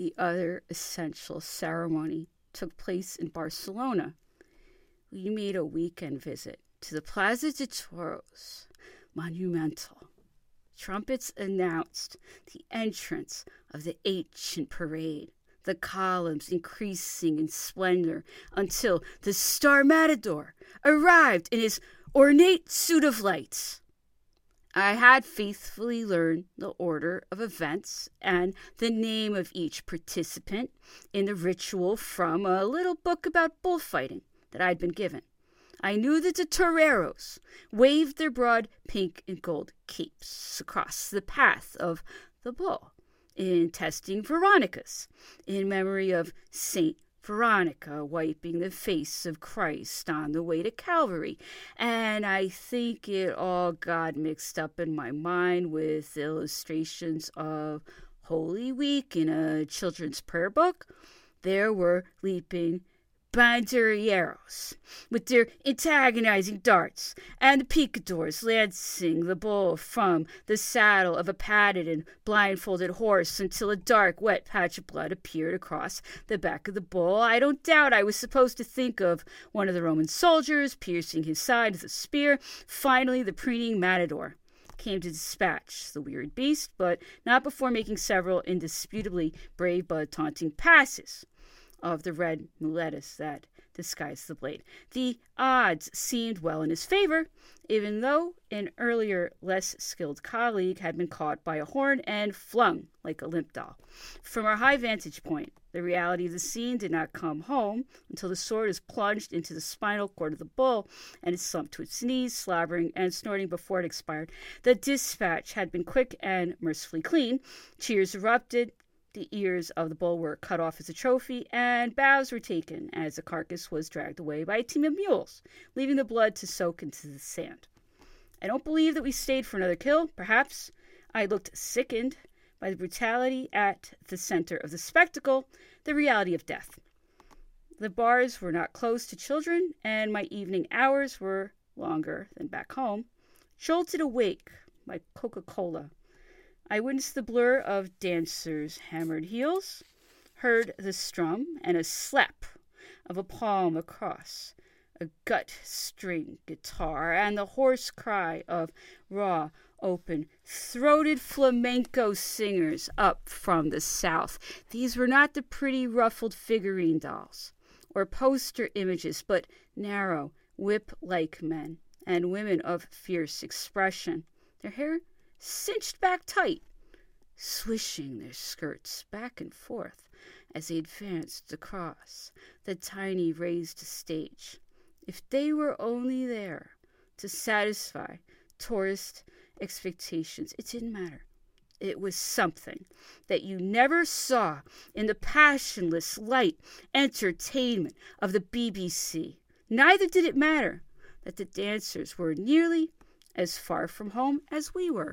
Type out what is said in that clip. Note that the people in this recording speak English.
The other essential ceremony took place in Barcelona. We made a weekend visit to the Plaza de Toros, monumental. Trumpets announced the entrance of the ancient parade, the columns increasing in splendor until the Star Matador arrived in his ornate suit of lights. I had faithfully learned the order of events and the name of each participant in the ritual from a little book about bullfighting that I'd been given. I knew that the toreros waved their broad pink and gold capes across the path of the bull in testing Veronicas in memory of Saint Veronica wiping the face of Christ on the way to Calvary. And I think it all got mixed up in my mind with illustrations of Holy Week in a children's prayer book. There were leaping banderilleros with their antagonizing darts, and the picadors lancing the bull from the saddle of a padded and blindfolded horse until a dark, wet patch of blood appeared across the back of the bull. I don't doubt I was supposed to think of one of the Roman soldiers piercing his side with a spear. Finally, the preening matador came to dispatch the wearied beast, but not before making several indisputably brave but taunting passes of the red muletas that disguised the blade. The odds seemed well in his favor, even though an earlier, less skilled colleague had been caught by a horn and flung like a limp doll. From our high vantage point, the reality of the scene did not come home until the sword is plunged into the spinal cord of the bull and it slumped to its knees, slobbering and snorting before it expired. The dispatch had been quick and mercifully clean. Cheers erupted, the ears of the bull were cut off as a trophy, and bows were taken as the carcass was dragged away by a team of mules, leaving the blood to soak into the sand. I don't believe that we stayed for another kill. Perhaps I looked sickened by the brutality at the center of the spectacle, the reality of death. The bars were not closed to children, and my evening hours were longer than back home. Jolted awake by Coca Cola I witnessed the blur of dancers' hammered heels, heard the strum and a slap of a palm across a gut string guitar, and the hoarse cry of raw, open throated flamenco singers up from the south. These were not the pretty ruffled figurine dolls or poster images, but narrow, whip like men and women of fierce expression. Their hair cinched back tight, swishing their skirts back and forth as they advanced across the tiny raised stage. If they were only there to satisfy tourist expectations, it didn't matter. It was something that you never saw in the passionless light entertainment of the BBC. Neither did it matter that the dancers were nearly as far from home as we were.